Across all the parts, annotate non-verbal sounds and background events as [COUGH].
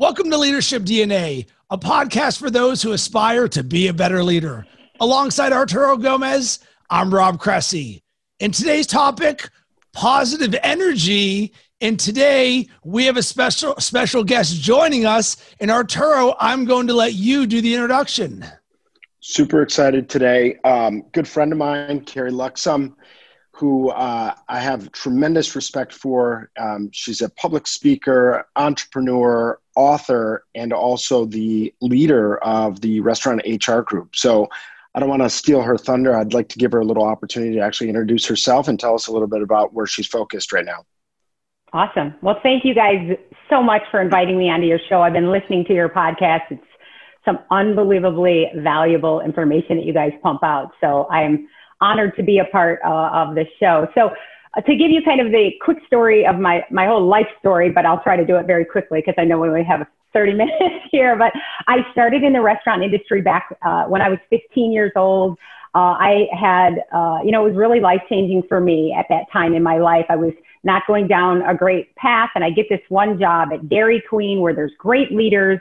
Welcome to Leadership DNA, a podcast for those who aspire to be a better leader. Alongside Arturo Gomez, I'm Rob Cressy. In today's topic, positive energy. And today we have a special special guest joining us. And Arturo, I'm going to let you do the introduction. Super excited today. Um, good friend of mine, Carrie Luxem who uh, I have tremendous respect for. Um, she's a public speaker, entrepreneur, author, and also the leader of the restaurant HR group. So I don't want to steal her thunder. I'd like to give her a little opportunity to actually introduce herself and tell us a little bit about where she's focused right now. Awesome. Well, thank you guys so much for inviting me onto your show. I've been listening to your podcast. It's some unbelievably valuable information that you guys pump out. So I am honored to be a part uh, of this show. So, to give you kind of the quick story of my, my whole life story, but I'll try to do it very quickly because I know we only have 30 [LAUGHS] minutes here. But I started in the restaurant industry back uh, when I was 15 years old. Uh, I had, uh, you know, it was really life changing for me at that time in my life. I was not going down a great path, and I get this one job at Dairy Queen where there's great leaders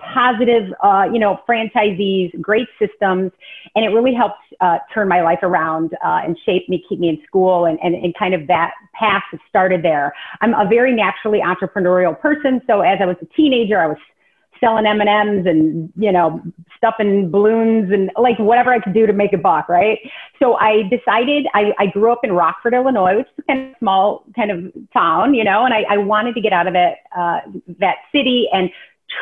positive, uh, you know, franchisees, great systems, and it really helped uh, turn my life around uh, and shape me, keep me in school, and, and, and kind of that path that started there. I'm a very naturally entrepreneurial person, so as I was a teenager, I was selling M&Ms and, you know, stuffing balloons and like whatever I could do to make a buck, right? So I decided, I, I grew up in Rockford, Illinois, which is a kind of small kind of town, you know, and I, I wanted to get out of that, uh, that city and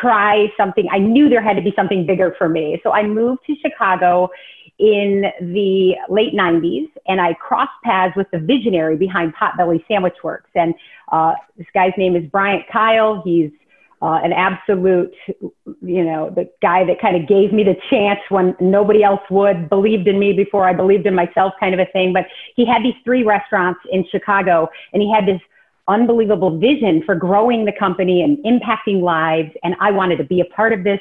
try something. I knew there had to be something bigger for me. So I moved to Chicago in the late 90s and I crossed paths with the visionary behind Potbelly Sandwich Works. And uh, this guy's name is Bryant Keil. He's uh, an absolute, you know, the guy that kind of gave me the chance when nobody else would, believed in me before I believed in myself, kind of a thing. But he had these three restaurants in Chicago and he had this unbelievable vision for growing the company and impacting lives. And I wanted to be a part of this.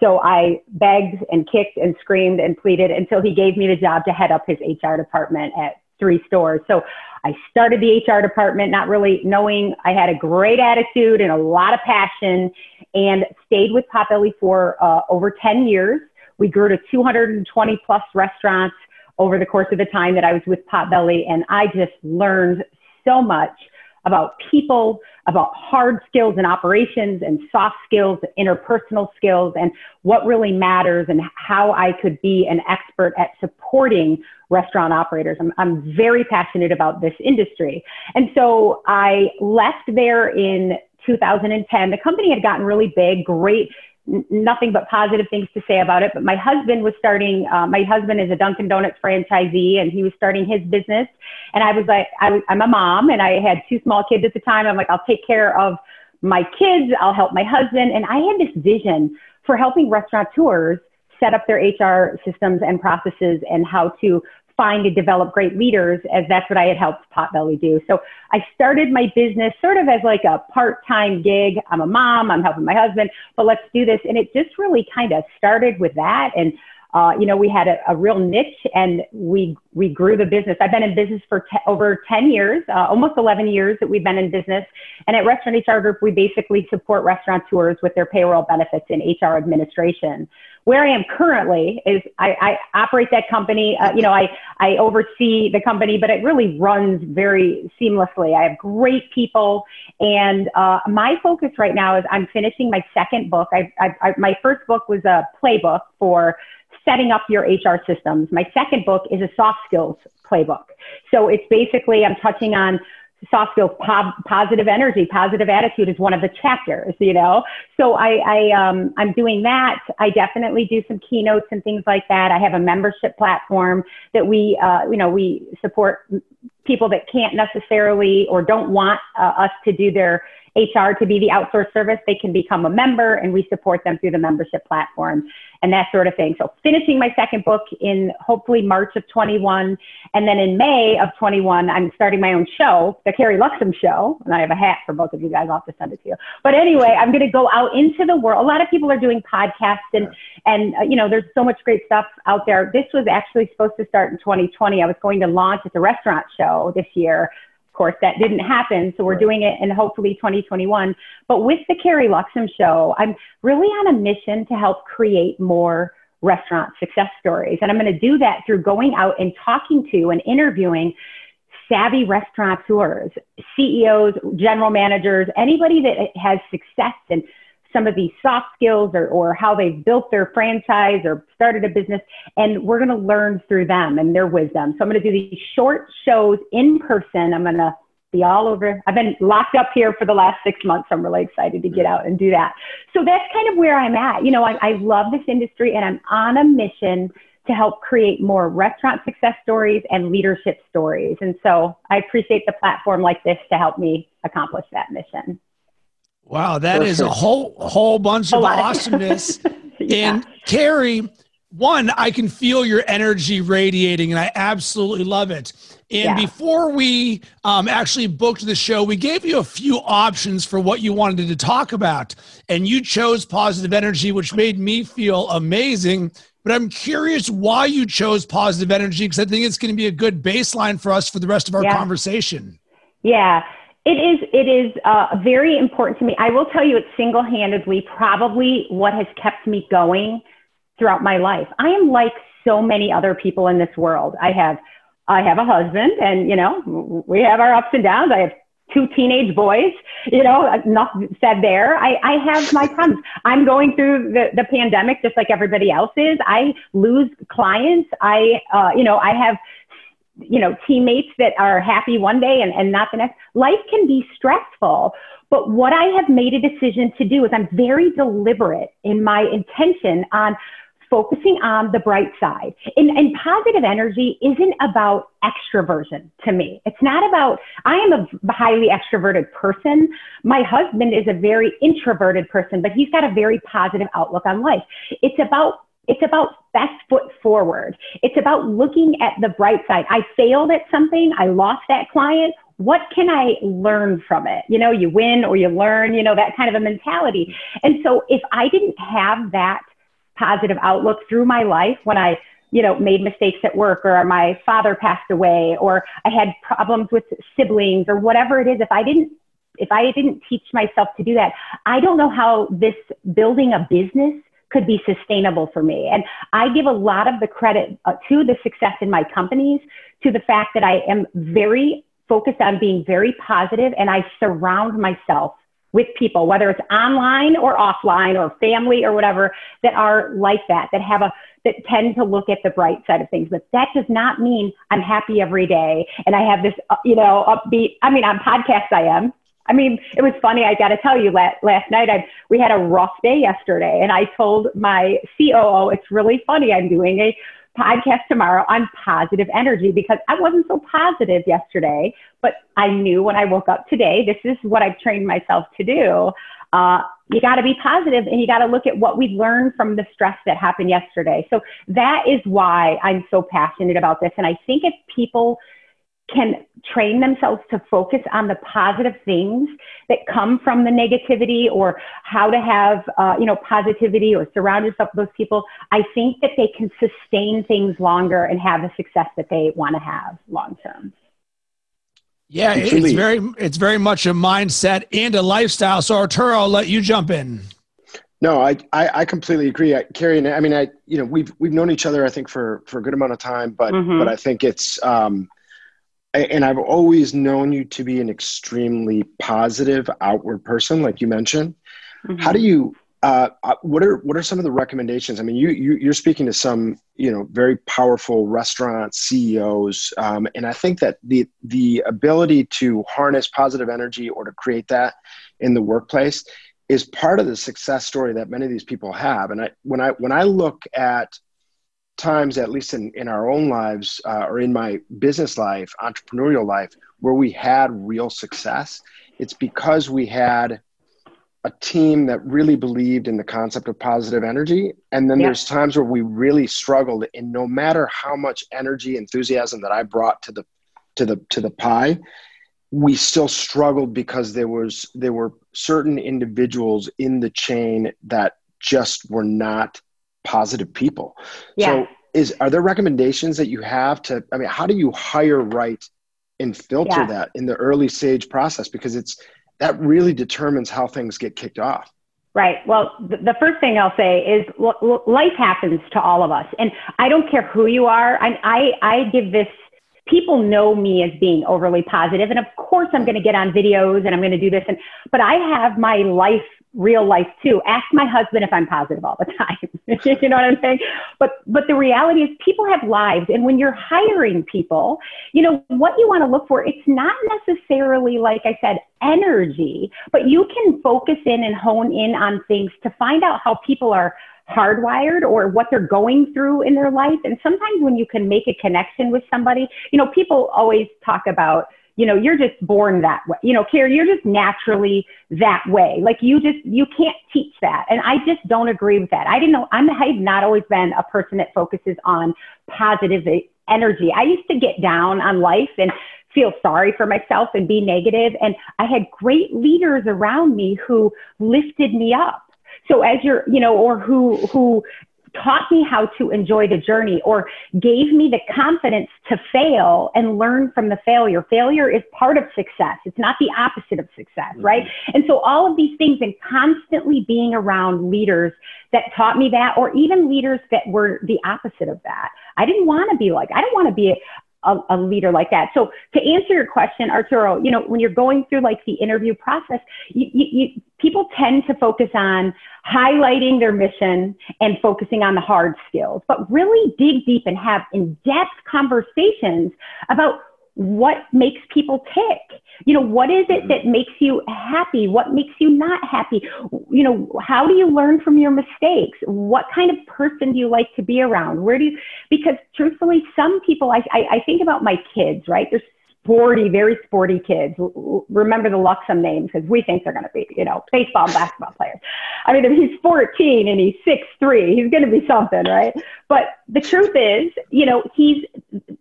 So I begged and kicked and screamed and pleaded until he gave me the job to head up his HR department at three stores. So I started the HR department, not really knowing I had a great attitude and a lot of passion, and stayed with Potbelly for uh, over 10 years. We grew to 220 plus restaurants over the course of the time that I was with Potbelly, and I just learned so much about people, about hard skills and operations and soft skills, interpersonal skills, and what really matters and how I could be an expert at supporting restaurant operators. I'm, I'm very passionate about this industry. And so I left there in 2010. The company had gotten really big, great nothing but positive things to say about it. But my husband was starting, uh, my husband is a Dunkin' Donuts franchisee and he was starting his business. And I was like, I, I'm a mom and I had two small kids at the time. I'm like, I'll take care of my kids, I'll help my husband. And I had this vision for helping restaurateurs set up their HR systems and processes and how to find and develop great leaders as that's what I had helped Potbelly do. So I started my business sort of as like a part-time gig. I'm a mom, I'm helping my husband, but let's do this. And it just really kind of started with that. And uh, you know, we had a, a, real niche and we, we grew the business. I've been in business for over 10 years, uh, almost 11 years that we've been in business. And at Restaurant HR Group, we basically support restaurateurs with their payroll benefits and HR administration. Where I am currently is I, I operate that company. Uh, you know, I, I oversee the company, but it really runs very seamlessly. I have great people. And uh, my focus right now is I'm finishing my second book. I, I, I my first book was a playbook for setting up your HR systems. My second book is a soft skills playbook. So it's basically, I'm touching on soft skills, po- positive energy, positive attitude is one of the chapters, you know? So I, I, um, I'm doing that. I definitely do some keynotes and things like that. I have a membership platform that we, uh, you know, we support people that can't necessarily or don't want uh, us to do their HR to be the outsourced service, they can become a member and we support them through the membership platform and that sort of thing. So finishing my second book in hopefully March of 21. And then in May of 21, I'm starting my own show, the Carrie Luxem show. And I have a hat for both of you guys. I'll have to send it to you. But anyway, I'm going to go out into the world. A lot of people are doing podcasts and, and uh, you know, there's so much great stuff out there. This was actually supposed to start in 2020. I was going to launch at the restaurant show this year course, that didn't happen. So we're doing it in hopefully 2021. But with the Carrie Luxem show, I'm really on a mission to help create more restaurant success stories. And I'm going to do that through going out and talking to and interviewing savvy restaurateurs, CEOs, general managers, anybody that has success in some of these soft skills or, or how they've built their franchise or started a business. And we're going to learn through them and their wisdom. So I'm going to do these short shows in person. I'm going to be all over. I've been locked up here for the last six months. I'm really excited to get mm-hmm. out and do that. So that's kind of where I'm at. You know, I, I love this industry and I'm on a mission to help create more restaurant success stories and leadership stories. And so I appreciate the platform like this to help me accomplish that mission. Wow, that is a whole whole bunch of awesomeness. [LAUGHS] yeah. And Carrie, one, I can feel your energy radiating, and I absolutely love it. And yeah. before we um, actually booked the show, we gave you a few options for what you wanted to talk about, and you chose positive energy, which made me feel amazing. But I'm curious why you chose positive energy because I think it's going to be a good baseline for us for the rest of our yeah. conversation. Yeah, it is. It is uh, very important to me. I will tell you, it's single-handedly probably what has kept me going throughout my life. I am like so many other people in this world. I have, I have a husband, and you know, we have our ups and downs. I have two teenage boys, you know, enough said there. I, I have my problems. I'm going through the, the pandemic just like everybody else is. I lose clients. I, uh, you know, I have, you know, teammates that are happy one day and, and not the next. Life can be stressful. But what I have made a decision to do is I'm very deliberate in my intention on focusing on the bright side. And, and, positive energy isn't about extroversion to me. It's not about, I am a highly extroverted person. My husband is a very introverted person, but he's got a very positive outlook on life. It's about it's about best foot forward. It's about looking at the bright side. I failed at something. I lost that client. What can I learn from it? You know, you win or you learn, you know, that kind of a mentality. And so if I didn't have that positive outlook through my life when I, you know, made mistakes at work or my father passed away or I had problems with siblings or whatever it is. If I didn't, if I didn't teach myself to do that, I don't know how this building a business could be sustainable for me. And I give a lot of the credit uh, to the success in my companies, to the fact that I am very focused on being very positive and I surround myself with people, whether it's online or offline or family or whatever, that are like that, that have a, that tend to look at the bright side of things. But that does not mean I'm happy every day and I have this, uh, you know, upbeat. I mean, on podcasts, I am. I mean, it was funny. I got to tell you, last, last night I we had a rough day yesterday, and I told my COO, "It's really funny. I'm doing a podcast tomorrow on positive energy because I wasn't so positive yesterday, but I knew when I woke up today, this is what I've trained myself to do. Uh, you got to be positive and you got to look at what we learned from the stress that happened yesterday. So that is why I'm so passionate about this. And I think if people can train themselves to focus on the positive things that come from the negativity or how to have uh, you know positivity or surround yourself with those people i think that they can sustain things longer and have the success that they want to have long term yeah it's very it's very much a mindset and a lifestyle so arturo i'll let you jump in no, I, I, I, completely agree. I, Carrie, I mean, I, you know, we've, we've known each other, I think for, for a good amount of time, but, mm-hmm. but I think it's, um, and I've always known you to be an extremely positive outward person, like you mentioned. Mm-hmm. How do you? Uh, uh, what are what are some of the recommendations? I mean, you, you you're speaking to some you know very powerful restaurant CEOs, um, and I think that the the ability to harness positive energy or to create that in the workplace is part of the success story that many of these people have. And I when I when I look at times, at least in, in our own lives uh, or in my business life, entrepreneurial life, where we had real success, it's because we had a team that really believed in the concept of positive energy. And then yeah. there's times where we really struggled, and no matter how much energy, enthusiasm that I brought to the to the to the pie, we still struggled because there was there were certain individuals in the chain that just were not positive people. Yeah. So is are there recommendations that you have to I mean how do you hire right and filter yeah. that in the early stage process because it's that really determines how things get kicked off. Right. Well, the first thing I'll say is life happens to all of us. And I don't care who you are. I, I, I give this, people know me as being overly positive, And of course, I'm going to get on videos and I'm going to do this. And, but I have my life real life too. Ask my husband if I'm positive all the time. [LAUGHS] you know what I'm saying? But but the reality is people have lives and when you're hiring people, you know, what you want to look for, it's not necessarily like I said energy, but you can focus in and hone in on things to find out how people are hardwired or what they're going through in their life. And sometimes when you can make a connection with somebody, you know, people always talk about you know, you're just born that way. You know, Carrie, you're just naturally that way. Like you just, you can't teach that. And I just don't agree with that. I didn't know, I'm, I've not always been a person that focuses on positive energy. I used to get down on life and feel sorry for myself and be negative. And I had great leaders around me who lifted me up. So as you're, you know, or who, who taught me how to enjoy the journey or gave me the confidence to fail and learn from the failure. Failure is part of success. It's not the opposite of success, mm-hmm. right? And so all of these things and constantly being around leaders that taught me that or even leaders that were the opposite of that. I didn't want to be like, I don't want to be a, a, leader like that. So to answer your question, Arturo, you know, when you're going through like the interview process, you, you, you, people tend to focus on highlighting their mission and focusing on the hard skills, but really dig deep and have in-depth conversations about what makes people tick. You know, what is it mm-hmm. that makes you happy? What makes you not happy? You know, how do you learn from your mistakes? What kind of person do you like to be around? Where do you, because truthfully, some people, I, I, I think about my kids, right? There's sporty, very sporty kids. Remember the Luxem names because we think they're going to be, you know, baseball and basketball players. I mean, if he's 14 and he's 6'3", he's going to be something, right? But the truth is, you know, he's,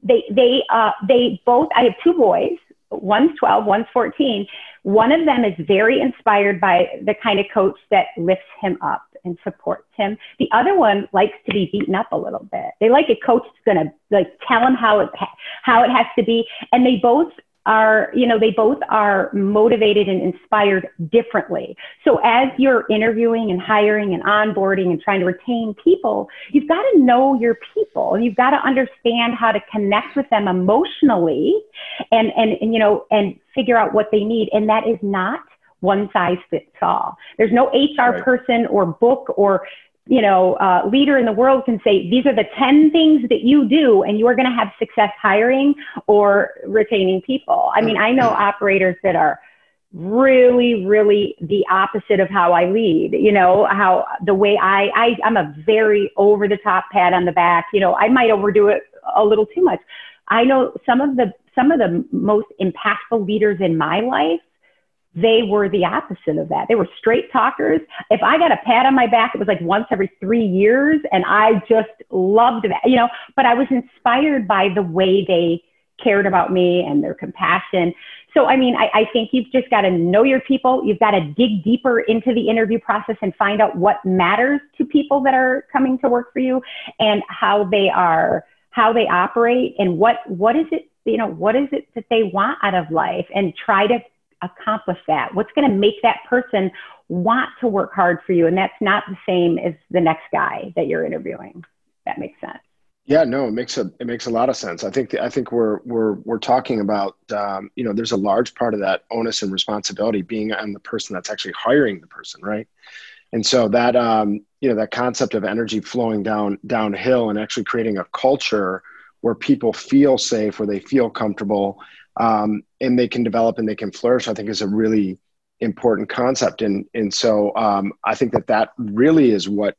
they, they, uh, they both, I have two boys, one's 12, one's 14. One of them is very inspired by the kind of coach that lifts him up and supports him. The other one likes to be beaten up a little bit. They like a coach that's going to like tell him how it how it has to be, and they both are you know they both are motivated and inspired differently so as you're interviewing and hiring and onboarding and trying to retain people you've got to know your people and you've got to understand how to connect with them emotionally and and, and you know and figure out what they need and that is not one size fits all. There's no HR right. person or book or you know uh, leader in the world can say these are the 10 things that you do and you are going to have success hiring or retaining people. I mean, I know operators that are really really the opposite of how I lead you know how the way I, I I'm a very over the top pat on the back you know I might overdo it a little too much I know some of the some of the most impactful leaders in my life they were the opposite of that. They were straight talkers. If I got a pat on my back, it was like once every three years. And I just loved that, you know, but I was inspired by the way they cared about me and their compassion. So, I mean, I, I think you've just got to know your people. You've got to dig deeper into the interview process and find out what matters to people that are coming to work for you and how they are, how they operate and what, what is it, you know, what is it that they want out of life and try to accomplish that? What's going to make that person want to work hard for you? And that's not the same as the next guy that you're interviewing. That makes sense. Yeah, no, it makes a it makes a lot of sense. I think I think we're we're we're talking about um, you know there's a large part of that onus and responsibility being on the person that's actually hiring the person, right? And so that um, you know that concept of energy flowing down downhill and actually creating a culture where people feel safe, where they feel comfortable, um, and they can develop and they can flourish, I think is a really important concept. And, and so um, I think that that really is what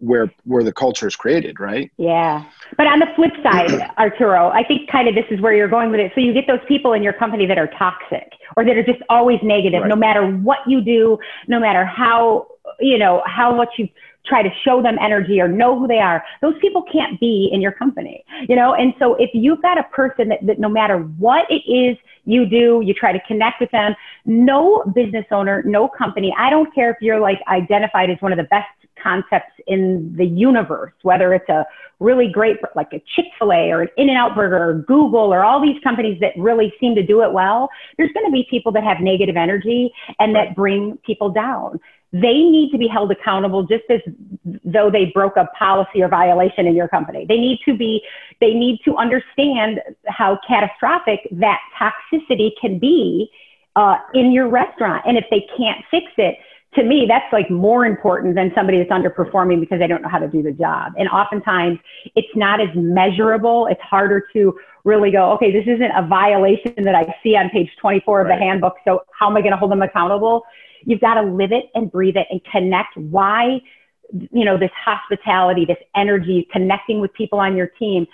where where the culture is created, right? Yeah. But on the flip side, [CLEARS THROAT] Arturo, I think kind of this is where you're going with it. So you get those people in your company that are toxic or that are just always negative, right. no matter what you do, no matter how you know how much you try to show them energy or know who they are. Those people can't be in your company you know? And so if you've got a person that, that no matter what it is you do you try to connect with them no business owner no company i don't care if you're like identified as one of the best concepts in the universe, whether it's a really great, like a Chick fil A or an In N Out Burger or Google or all these companies that really seem to do it well, there's going to be people that have negative energy and that bring people down. They need to be held accountable just as though they broke a policy or violation in your company. They need to be, they need to understand how catastrophic that toxicity can be uh, in your restaurant. And if they can't fix it, to me, that's like more important than somebody that's underperforming because they don't know how to do the job. And oftentimes it's not as measurable. It's harder to really go, okay, this isn't a violation that I see on page 24 of right. the handbook. So how am I going to hold them accountable? You've got to live it and breathe it and connect why, you know, this hospitality, this energy, connecting with people on your team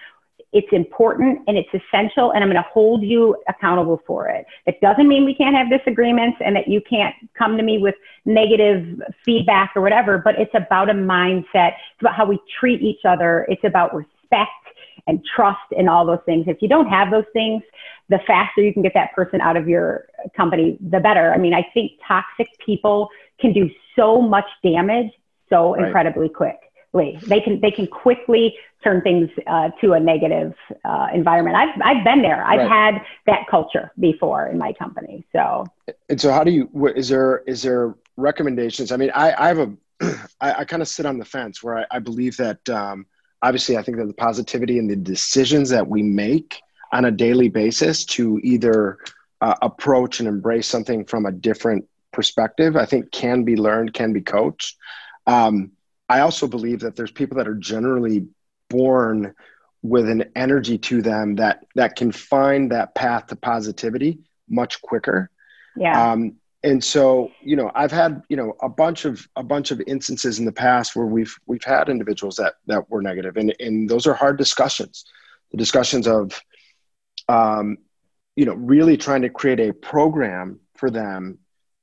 it's important and it's essential and I'm going to hold you accountable for it. It doesn't mean we can't have disagreements and that you can't come to me with negative feedback or whatever, but it's about a mindset. It's about how we treat each other. It's about respect and trust and all those things. If you don't have those things, the faster you can get that person out of your company, the better. I mean, I think toxic people can do so much damage so right. incredibly quickly. They can they can quickly turn things uh, to a negative uh, environment. I've I've been there. I've right. had that culture before in my company. So and so, how do you? Is there is there recommendations? I mean, I I have a [CLEARS THROAT] I, I kind of sit on the fence where I, I believe that um, obviously I think that the positivity and the decisions that we make on a daily basis to either uh, approach and embrace something from a different perspective, I think can be learned, can be coached. Um, I also believe that there's people that are generally born with an energy to them that that can find that path to positivity much quicker. Yeah. Um, and so, you know, I've had you know a bunch of a bunch of instances in the past where we've we've had individuals that that were negative, and and those are hard discussions. The discussions of, um, you know, really trying to create a program for them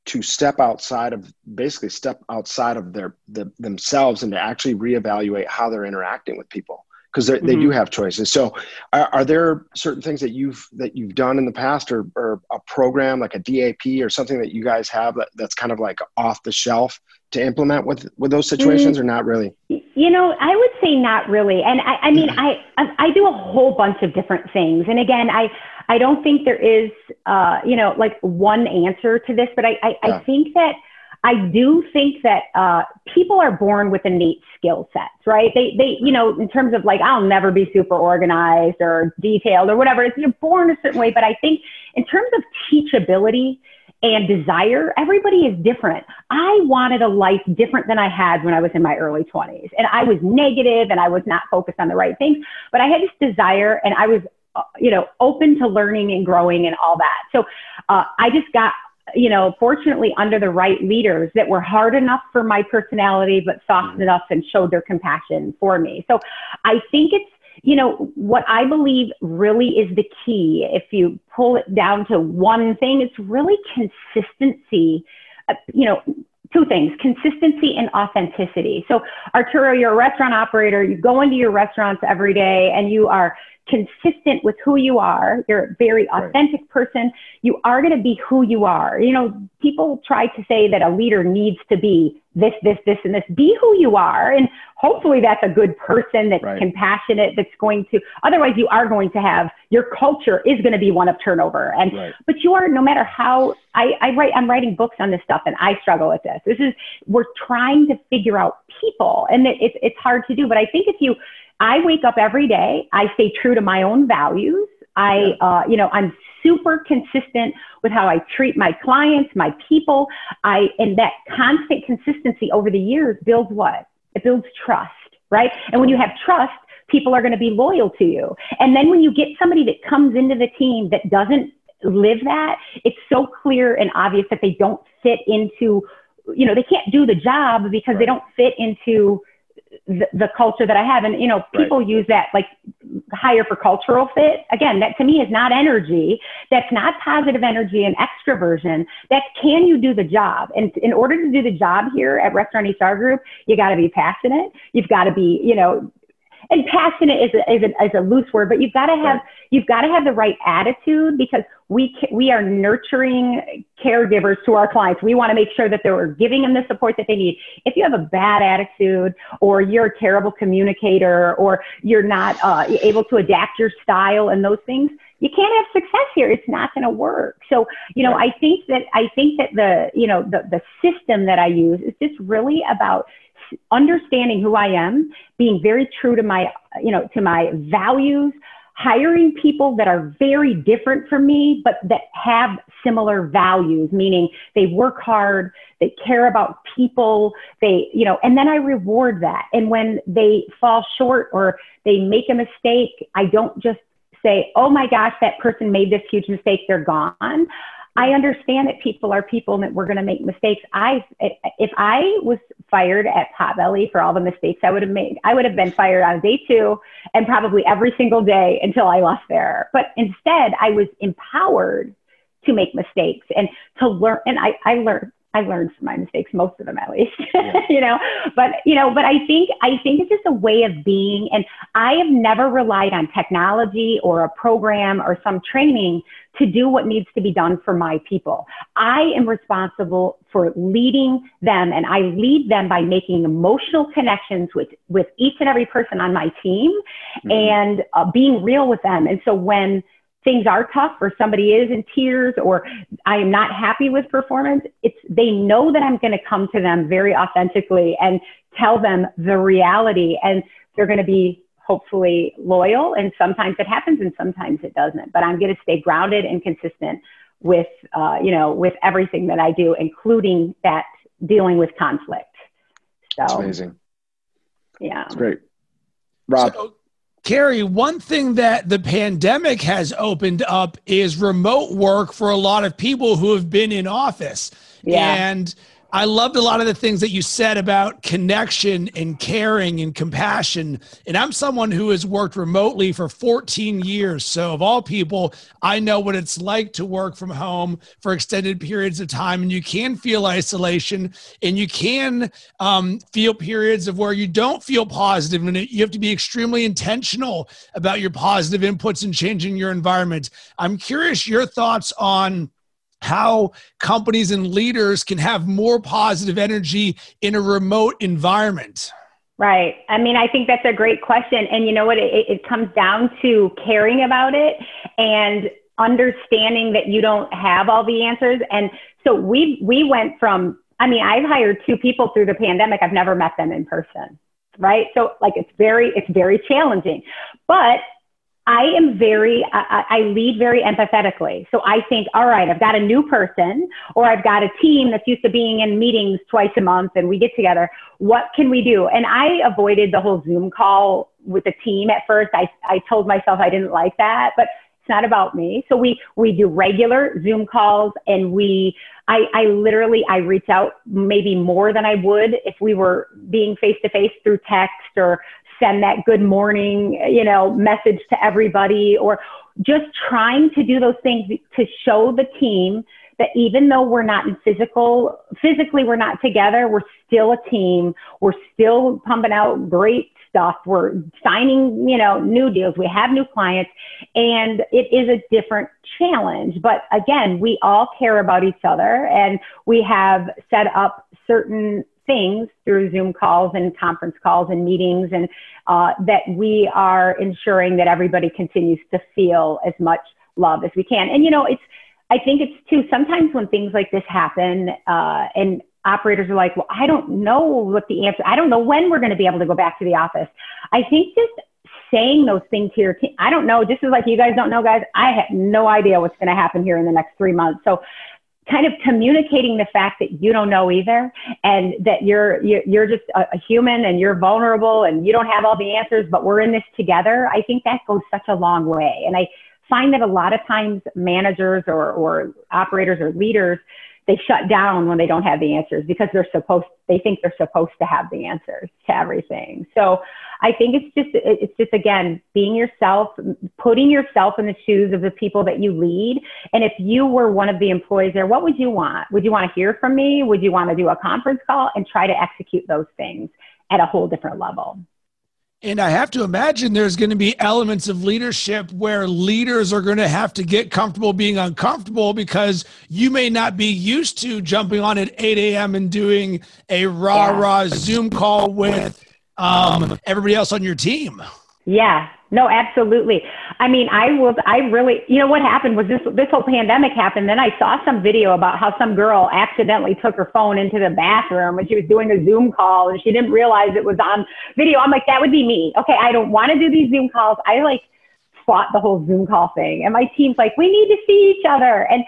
to step outside of basically step outside of their the, themselves and to actually reevaluate how they're interacting with people because mm-hmm. they do mm-hmm. have choices so are, are, there certain things that you've that you've done in the past or, or a program like a dap or something that you guys have that, that's kind of like off the shelf to implement with with those situations mm-hmm. or not really you know i would say not really and i, I mean I, I do a whole bunch of different things and again i I don't think there is, uh, you know, like one answer to this, but I, I, yeah. I think that I do think that uh, people are born with innate skill sets, right? They, they, you know, in terms of like, I'll never be super organized or detailed or whatever. It's, you're born a certain way, but I think in terms of teachability and desire, everybody is different. I wanted a life different than I had when I was in my early 20s, and I was negative and I was not focused on the right things. But I had this desire, and I was you know, open to learning and growing and all that. So uh, I just got, you know, fortunately under the right leaders that were hard enough for my personality, but soft mm-hmm. enough and showed their compassion for me. So I think it's, you know, what I believe really is the key. If you pull it down to one thing, it's really consistency. Uh, you know, two things consistency and authenticity. So, Arturo, you're a restaurant operator. You go into your restaurants every day and you are consistent with who you are. You're a very authentic right. person. You are going to be who you are. You know, people try to say that a leader needs to be this, this, this, and this. Be who you are. And hopefully that's a good person that's right. compassionate, that's going to, otherwise you are going to have, your culture is going to be one of turnover. And, right. but you are, no matter how, I, I write, I'm writing books on this stuff and I struggle with this. This is, we're trying to figure out people and it, it's, it's hard to do. But I think if you, I wake up every day. I stay true to my own values. I, yeah. uh, you know, I'm super consistent with how I treat my clients, my people. I, and that constant consistency over the years builds what? It builds trust, right? And when you have trust, people are going to be loyal to you. And then when you get somebody that comes into the team that doesn't live that, it's so clear and obvious that they don't fit into, you know, they can't do the job because right. they don't fit into the, the, culture that I have. And, you know, people right. use that like higher for cultural fit. Again, that to me is not energy. That's not positive energy and extroversion. That's can you do the job? And in order to do the job here at Restaurant HR Group, you got to be passionate. You've got to be, you know, and passionate is a, is a, is a loose word, but you've got to have right. you've got to have the right attitude because we we are nurturing caregivers to our clients. We want to make sure that they're giving them the support that they need. If you have a bad attitude, or you're a terrible communicator, or you're not uh, able to adapt your style and those things, you can't have success here. It's not going to work. So, you know, I think that I think that the you know the the system that I use is just really about understanding who I am, being very true to my, you know, to my values, hiring people that are very different from me, but that have similar values, meaning they work hard, they care about people, they, you know, and then I reward that. And when they fall short or they make a mistake, I don't just say, oh my gosh, that person made this huge mistake, they're gone. I understand that people are people and that we're going to make mistakes. I, if I was fired at Potbelly for all the mistakes I would have made, I would have been fired on day two and probably every single day until I left there. But instead, I was empowered to make mistakes and to learn. And I, I learned I learned from my mistakes, most of them at least, [LAUGHS] yeah. you know, but, you know, but I think, I think it's just a way of being. And I have never relied on technology or a program or some training to do what needs to be done for my people. I am responsible for leading them and I lead them by making emotional connections with, with each and every person on my team mm-hmm. and uh, being real with them. And so when, things are tough or somebody is in tears or I am not happy with performance, it's they know that I'm going to come to them very authentically and tell them the reality and they're going to be hopefully loyal and sometimes it happens and sometimes it doesn't but i'm going to stay grounded and consistent with uh, you know with everything that i do including that dealing with conflict. So That's amazing. yeah. It's great. Rob. So, Carrie, one thing that the pandemic has opened up is remote work for a lot of people who have been in office. Yeah. And I loved a lot of the things that you said about connection and caring and compassion. And I'm someone who has worked remotely for 14 years. So, of all people, I know what it's like to work from home for extended periods of time. And you can feel isolation and you can um, feel periods of where you don't feel positive. And you have to be extremely intentional about your positive inputs and changing your environment. I'm curious your thoughts on how companies and leaders can have more positive energy in a remote environment? Right. I mean, I think that's a great question. And you know what? It, it comes down to caring about it and understanding that you don't have all the answers. And so we we went from. I mean, I've hired two people through the pandemic. I've never met them in person. Right. So like it's very it's very challenging, but I am very, I, I, lead very empathetically. So I think, all right, I've got a new person or I've got a team that's used to being in meetings twice a month and we get together. What can we do? And I avoided the whole Zoom call with the team at first. I, I told myself I didn't like that, but it's not about me. So we, we do regular Zoom calls and we, I, I literally, I reach out maybe more than I would if we were being face to face through text or send that good morning, you know, message to everybody or just trying to do those things to show the team that even though we're not in physical, physically we're not together, we're still a team. We're still pumping out great stuff. We're signing, you know, new deals. We have new clients and it is a different challenge. But again, we all care about each other and we have set up certain things through Zoom calls and conference calls and meetings, and uh, that we are ensuring that everybody continues to feel as much love as we can. And you know, it's I think it's too sometimes when things like this happen, uh, and operators are like, well, I don't know what the answer. I don't know when we're going to be able to go back to the office. I think just saying those things to your team. I don't know. Just as like you guys don't know, guys, I have no idea what's going to happen here in the next three months. So kind of communicating the fact that you don't know either and that you're you're, just a, a, human and you're vulnerable and you don't have all the answers but we're in this together. I think that goes such a long way. And i find that a lot of times managers or, or operators or leaders they shut down when they don't have the answers because they're supposed they think they're supposed to have the answers to everything. So i think it's just it's just again being yourself putting yourself in the shoes of the people that you lead. And if you were one of the employees there what would you want? Would you want to hear from me? Would you want to do a conference call and try to execute those things at a whole different level? And I have to imagine there's going to be elements of leadership where leaders are going to have to get comfortable being uncomfortable because you may not be used to jumping on at 8 a.m. and doing a rah rah Zoom call with um, everybody else on your team. Yeah, no, absolutely. I mean, I was, I really, you know, what happened was this, this whole pandemic happened. Then I saw some video about how some girl accidentally took her phone into the bathroom when she was doing a Zoom call and she didn't realize it was on video. I'm like, that would be me. Okay. I don't want to do these Zoom calls. I like fought the whole Zoom call thing. And my team's like, we need to see each other. And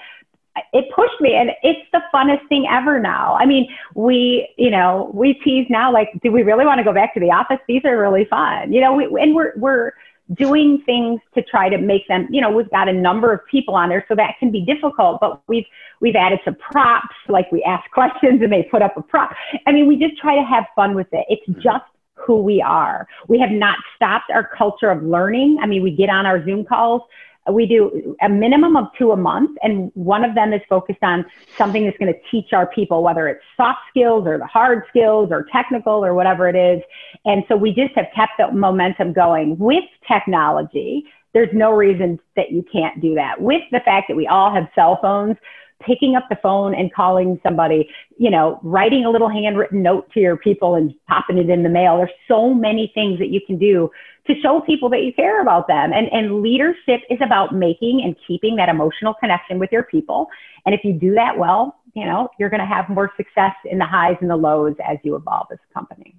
it pushed me and it's the funnest thing ever now. I mean, we, you know, we tease now like, do we really want to go back to the office? These are really fun. You know, we, and we're, we're doing things to try to make them, you know, we've got a number of people on there, so that can be difficult, but we've, we've added some props, like we ask [LAUGHS] questions and they put up a prop. I mean, we just try to have fun with it. It's mm-hmm. just who we are. We have not stopped our culture of learning. I mean, we get on our Zoom calls we do a minimum of two a month, and one of them is focused on something that's going to teach our people, whether it's soft skills or the hard skills or technical or whatever it is. And so we just have kept the momentum going with technology. There's no reason that you can't do that. With the fact that we all have cell phones, picking up the phone and calling somebody, you know, writing a little handwritten note to your people and popping it in the mail. There's so many things that you can do to show people that you care about them. And, and leadership is about making and keeping that emotional connection with your people. And if you do that well, you know, you're going to have more success in the highs and the lows as you evolve as a company.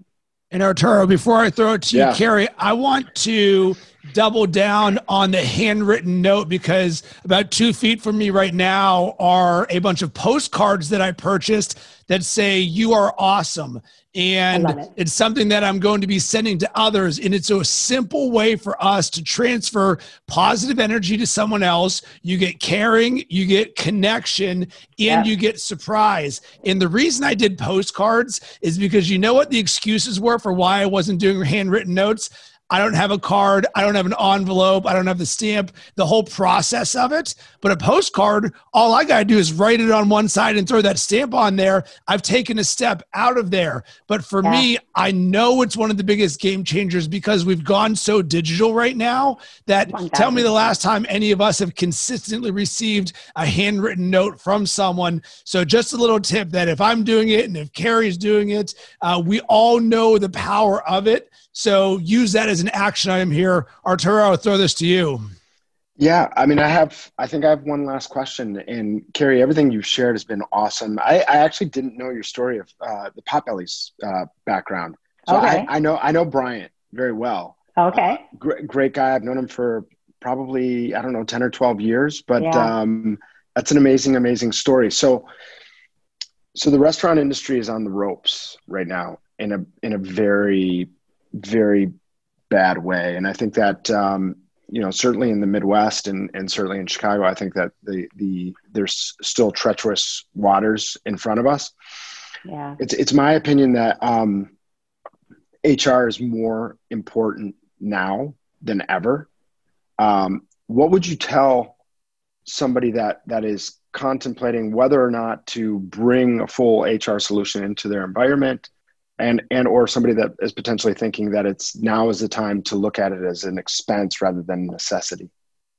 And Arturo, before I throw it to yeah. you, Carrie, I want to double down on the handwritten note because about two feet from me right now are a bunch of postcards that I purchased that say, You are awesome. And it. it's something that I'm going to be sending to others. And it's a simple way for us to transfer positive energy to someone else. You get caring, you get connection, and yeah. you get surprise. And the reason I did postcards is because you know what the excuses were for why I wasn't doing handwritten notes? I don't have a card. I don't have an envelope. I don't have the stamp, the whole process of it. But a postcard, all I got to do is write it on one side and throw that stamp on there. I've taken a step out of there. But for yeah. me, I know it's one of the biggest game changers because we've gone so digital right now that tell me the last time any of us have consistently received a handwritten note from someone. So just a little tip that if I'm doing it and if Carrie's doing it, uh, we all know the power of it. So use that as an action item here. Arturo, I'll throw this to you. Yeah, I mean, I have, I think I have one last question. And Carrie, everything you've shared has been awesome. I, I actually didn't know your story of uh, the Potbelly's uh, background. So okay. I, I, know, I know Bryant very well. Okay. Uh, great, great guy. I've known him for probably, I don't know, 10 or 12 years, but yeah. um, that's an amazing, amazing story. So, so the restaurant industry is on the ropes right now in a, in a very very bad way. And I think that um, you know certainly in the Midwest and, and certainly in Chicago, I think that the the there's still treacherous waters in front of us. Yeah, it's it's my opinion that um, HR is more important now than ever. Um, what would you tell somebody that that is contemplating whether or not to bring a full HR solution into their environment? And and or somebody that is potentially thinking that it's now is the time to look at it as an expense rather than necessity.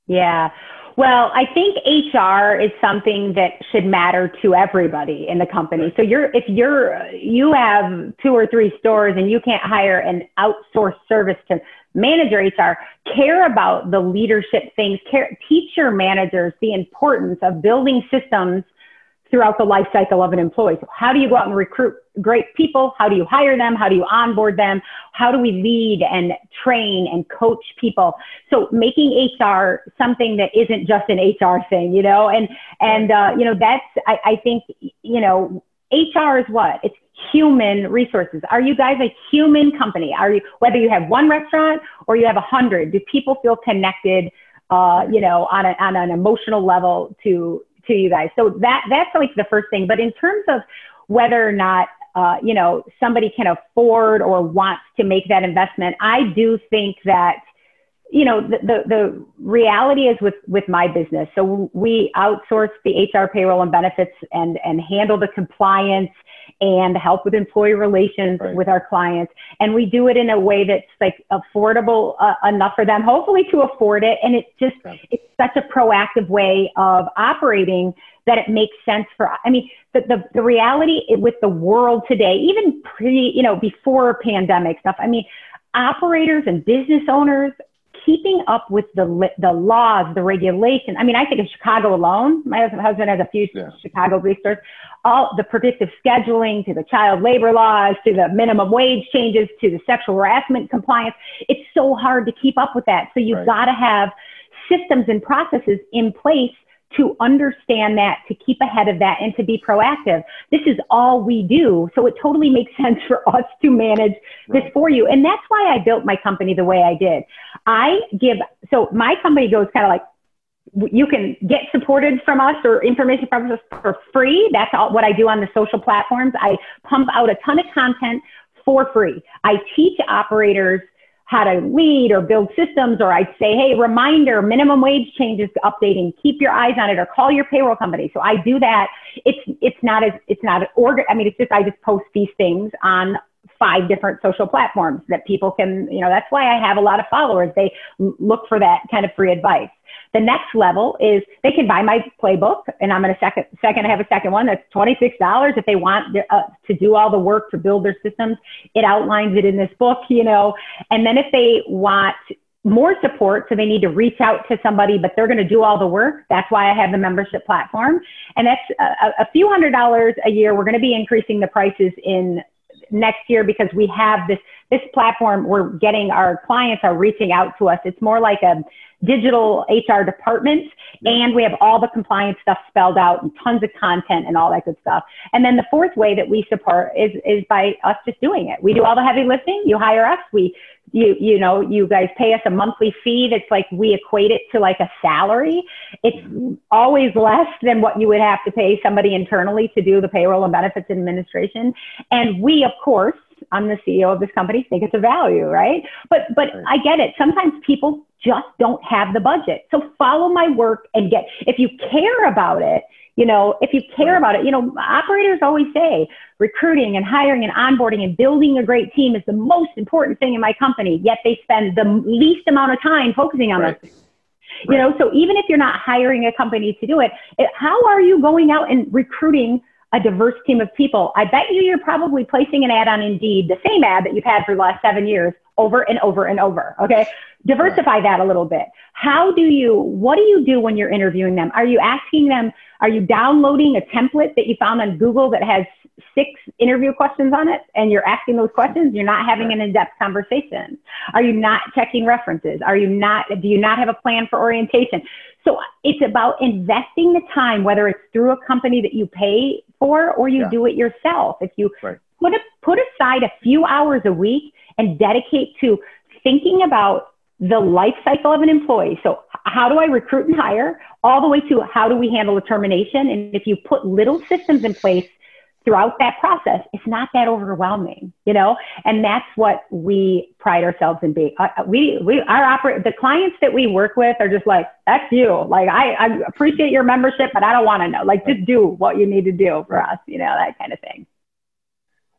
Yeah. Well i think hr is something that should matter to everybody in the company. So you're if you're you have two or three stores and you can't hire an outsourced service to manage your hr care about the leadership things. Care, teach your managers the importance of building systems throughout the life cycle of an employee. So how do you go out and recruit great people? How do you hire them? How do you onboard them? How do we lead and train and coach people? So making HR something that isn't just an HR thing, you know, and, and, uh, you know, that's, I, I think, you know, HR is what? It's human resources. Are you guys a human company? Are you, whether you have one restaurant or you have a hundred, do people feel connected? Uh, you know, on, a, on an emotional level to to you guys. So that that's like the first thing. But in terms of whether or not uh, you know somebody can afford or wants to make that investment, I do think that you know, the, the, the, reality is with, with my business. So we outsource the HR payroll and benefits and, and handle the compliance and help with employee relations right. with our clients. And we do it in a way that's like affordable uh, enough for them, hopefully to afford it. And it's just, it's such a proactive way of operating that it makes sense for, I mean, the, the, the reality with the world today, even pre, you know, before pandemic stuff, I mean, operators and business owners keeping up with the the laws, the regulation. I mean, I think of Chicago alone. My husband has a few yeah. Chicago stores. All the predictive scheduling to the child labor laws to the minimum wage changes to the sexual harassment compliance. It's so hard to keep up with that. So you've right. got to have systems and processes in place to understand that, to keep ahead of that, and to be proactive. This is all we do. So it totally makes [LAUGHS] sense for us to manage this for you. And that's why I built my company the way I did. I give, so my company goes kind of like, you can get supported from us or information from us for free. That's all what I do on the social platforms. I pump out a ton of content for free. I teach operators how to lead or build systems, or I'd say, hey, reminder, minimum wage changes updating, keep your eyes on it, or call your payroll company. So I do that. It's it's not as it's not an order. I mean, it's just I just post these things on five different social platforms that people can, you know, that's why I have a lot of followers. They look for that kind of free advice. The next level is they can buy my playbook, and I'm going to second second I have a second one that's twenty six dollars if they want uh, to do all the work to build their systems. It outlines it in this book, you know, and then if they want more support, so they need to reach out to somebody, but they're going to do all the work. That's why I have the membership platform, and that's a, a few hundred dollars a year. We're going to be increasing the prices in next year because we have this this platform we're getting our clients are reaching out to us. It's more like a digital hr department and we have all the compliance stuff spelled out and tons of content and all that good stuff. And then the fourth way that we support is is by us just doing it. We do all the heavy lifting. You hire us. We you you know you guys pay us a monthly fee that's like we equate it to like a salary. It's always less than what you would have to pay somebody internally to do the payroll and benefits administration. And we of course I'm the CEO of this company, think it's a value, right? But but right. I get it. Sometimes people just don't have the budget. So follow my work and get if you care about it, you know, if you care about it, you know, operators always say recruiting and hiring and onboarding and building a great team is the most important thing in my company, yet they spend the least amount of time focusing on right. Right. You know, so even if you're not hiring a company to do it, it, how are you going out and recruiting a diverse team of people? I bet you you're probably placing an ad on Indeed, the same ad that you've had for the last seven years, over and over and over. Okay. Diversify that a little bit. How do you, what do you do when you're interviewing them? Are you asking them, are you downloading a template that you found on Google that has six interview questions on it and you're asking those questions? You're not having an in-depth conversation. Are you not checking references? Are you not, do you not have a plan for orientation? So it's about investing the time, whether it's through a company that you pay for or you yeah. do it yourself. If you right. put a, put aside a few hours a week and dedicate to thinking about the life cycle of an employee. So how do I recruit and hire all the way to how do we handle a termination? And if you put little systems in place throughout that process, it's not that overwhelming, you know? And that's what we pride ourselves in being. Uh, we, we, our operate, the clients that we work with are just like, that's you. Like, I, I appreciate your membership, but I don't want to know. Like, just do what you need to do for us, you know, that kind of thing.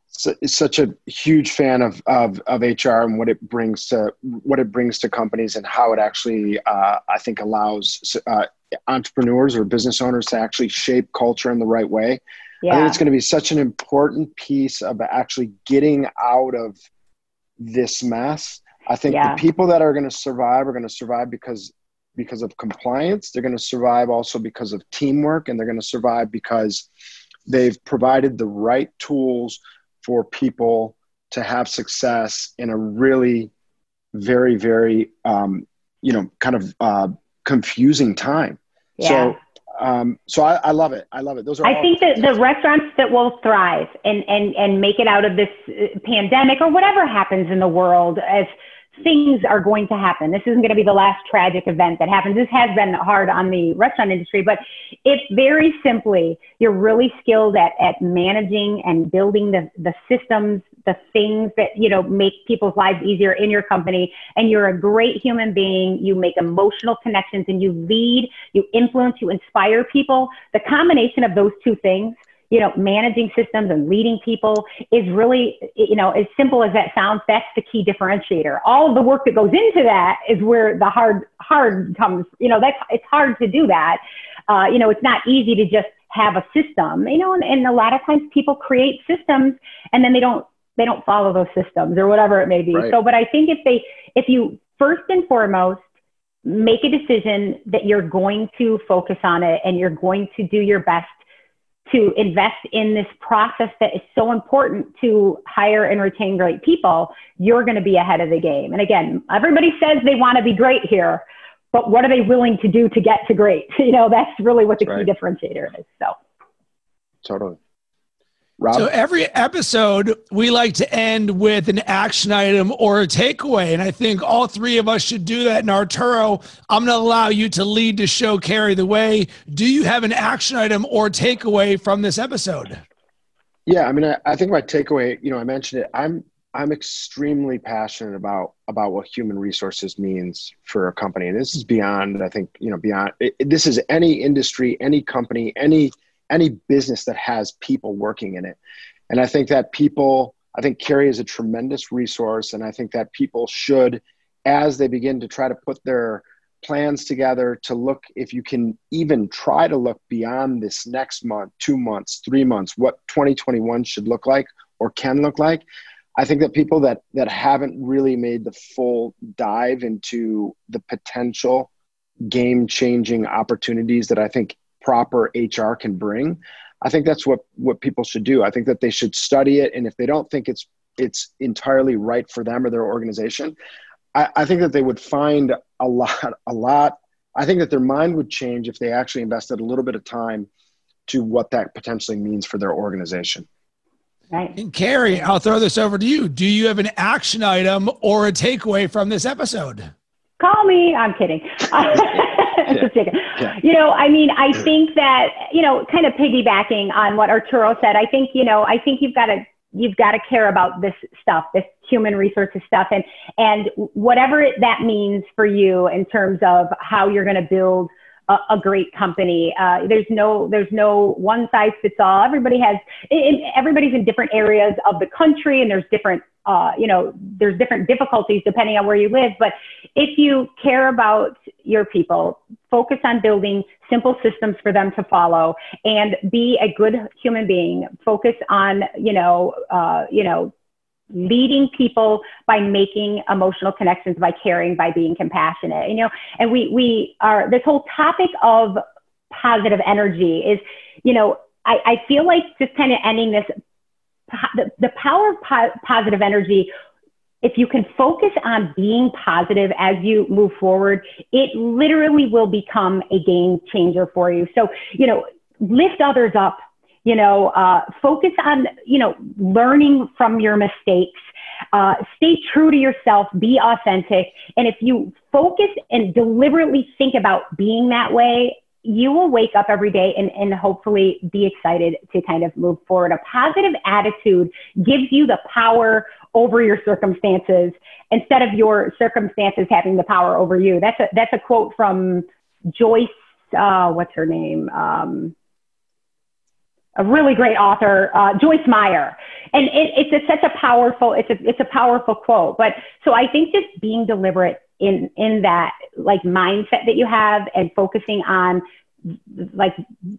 So, such a huge fan of, of, of HR and what it brings to what it brings to companies and how it actually uh, I think allows uh, entrepreneurs or business owners to actually shape culture in the right way yeah. I think it's going to be such an important piece of actually getting out of this mess. I think yeah. the people that are going to survive are going to survive because because of compliance. They're going to survive also because of teamwork, and they're going to survive because they've provided the right tools for people to have success in a really very very um, you know kind of uh, confusing time. Yeah. So um, so I, I, love it. I love it. Those are. I think that the restaurants that will thrive and and and make it out of this uh, pandemic or whatever happens in the world as things are going to happen. This isn't going to be the last tragic event that happens. This has been hard on the restaurant industry, but it's very simply you're really skilled at at managing and building the the systems the things that, you know, make people's lives easier in your company. And you're a great human being. You make emotional connections and you lead, you influence, you inspire people. The combination of those two things you know, managing systems and leading people is really, you know, as simple as that sounds, that's the key differentiator. All of the work that goes into that is where the hard, hard comes, you know, that's, it's hard to do that. Uh, you know, it's not easy to just have a system, you know, and, and a lot of times people create systems and then they don't, they don't follow those systems or whatever it may be. Right. So, but I think if they, if you first and foremost, make a decision that you're going to focus on it and you're going to do your best to invest in this process that is so important to hire and retain great people, you're going to be ahead of the game. And again, everybody says they want to be great here, but what are they willing to do to get to great? [LAUGHS] You know, that's really what the key differentiator is. So, totally. Rob? So every episode, we like to end with an action item or a takeaway. And I think all three of us should do that in Arturo. I'm going to allow you to lead the show, carry the way. Do you have an action item or takeaway from this episode? Yeah, I mean, I, I think my takeaway, you know, I mentioned it. I'm I'm extremely passionate about about what human resources means for a company, and this is beyond. I think you know beyond. It, this is any industry, any company, any any business that has people working in it. And I think that people, I think Carrie is a tremendous resource. And I think that people should, as they begin to try to put their plans together to look if you can even try to look beyond this next month, two months, three months, what 2021 should look like or can look like. I think that people that that haven't really made the full dive into the potential game changing opportunities that I think proper HR can bring. I think that's what what people should do. I think that they should study it, and if they don't think it's it's entirely right for them or their organization, I, I think that they would find a lot a lot. I think that their mind would change if they actually invested a little bit of time to what that potentially means for their organization. Right. And Carrie, I'll throw this over to you. Do you have an action item or a takeaway from this episode? Call me. I'm kidding. [LAUGHS] just Yeah. You know, I mean, I think that, you know, kind of piggybacking on what Arturo said, I think, you know, I think you've got to, you've got to care about this stuff, this human resources stuff and, and whatever it, that means for you in terms of how you're going to build a, a great company. Uh, there's no there's no one size fits all. Everybody has it, everybody's in different areas of the country, and there's different uh, you know there's different difficulties depending on where you live. But if you care about your people, focus on building simple systems for them to follow, and be a good human being. Focus on you know uh, you know leading people by making emotional connections, by caring, by being compassionate. You know, and we we are this whole topic of positive energy is, you know, I, I feel like just kind of ending this the, the power of po- positive energy if you can focus on being positive as you move forward, it literally will become a game changer for you. So, you know, lift others up, you know, uh, focus on, you know, learning from your mistakes. Uh, stay true to yourself, be authentic. And if you focus and deliberately think about being that way, you will wake up every day and, and hopefully be excited to kind of move forward. A positive attitude gives you the power over your circumstances instead of your circumstances having the power over you. That's a, that's a quote from Joyce, uh, what's her name? Um, a really great author, uh, Joyce Meyer. And it, it's a, such a powerful, it's a, it's a powerful quote. But so I think just being deliberate in, in that like mindset that you have and focusing on like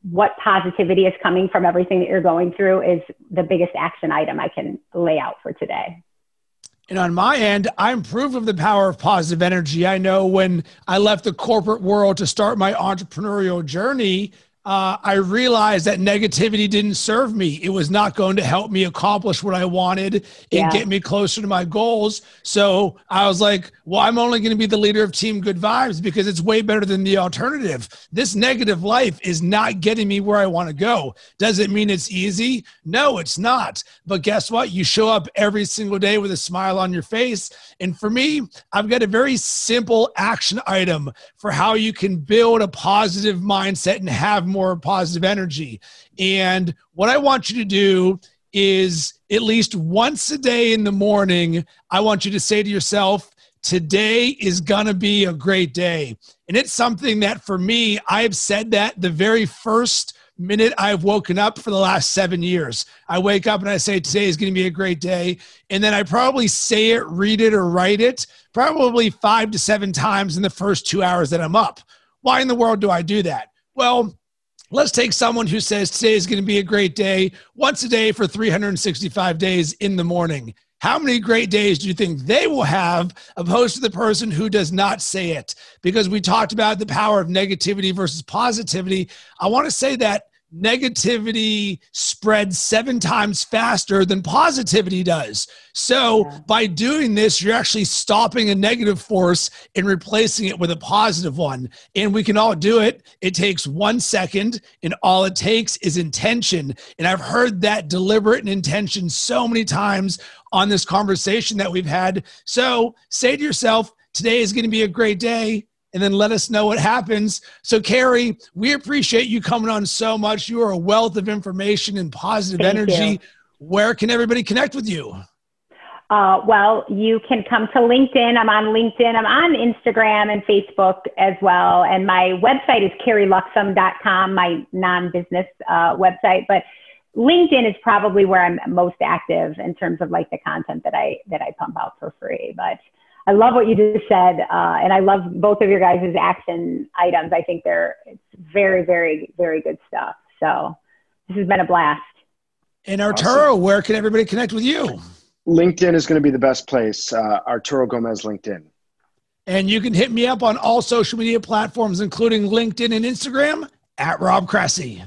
what positivity is coming from everything that you're going through is the biggest action item I can lay out for today. And on my end, I'm proof of the power of positive energy. I know when I left the corporate world to start my entrepreneurial journey, uh, I realized that negativity didn't serve me. It was not going to help me accomplish what I wanted and yeah. get me closer to my goals. So I was like, well, I'm only going to be the leader of Team Good Vibes because it's way better than the alternative. This negative life is not getting me where I want to go. Does it mean it's easy? No, it's not. But guess what? You show up every single day with a smile on your face. And for me, I've got a very simple action item for how you can build a positive mindset and have more positive energy. And what I want you to do is at least once a day in the morning, I want you to say to yourself, today is going to be a great day. And it's something that for me, I've said that the very first minute I've woken up for the last seven years. I wake up and I say, Today is going to be a great day. And then I probably say it, read it, or write it probably five to seven times in the first two hours that I'm up. Why in the world do I do that? Well, let's take someone who says today is going to be a great day once a day for 365 days in the morning. How many great days do you think they will have opposed to the person who does not say it? Because we talked about the power of negativity versus positivity. I want to say that negativity spreads seven times faster than positivity does. So, yeah. by doing this, you're actually stopping a negative force and replacing it with a positive one. And we can all do it. It takes one second, and all it takes is intention. And I've heard that deliberate and intention so many times on this conversation that we've had. So, say to yourself, Today is going to be a great day and then let us know what happens. So, Carrie, we appreciate you coming on so much. You are a wealth of information and positive Thank energy. You. Where can everybody connect with you? Uh, well, you can come to LinkedIn. I'm on LinkedIn. I'm on Instagram and Facebook as well. And my website is carrieluxem.com, my non-business uh, website. But LinkedIn is probably where I'm most active in terms of like the content that I that I pump out for free. But I love what you just said, uh, and I love both of your guys' action items. I think they're it's very, very, very good stuff. So this has been a blast. And Arturo, awesome. where can everybody connect with you? LinkedIn is going to be the best place. Uh, Arturo Gomez LinkedIn. And you can hit me up on all social media platforms, including LinkedIn and Instagram at Rob Cressy.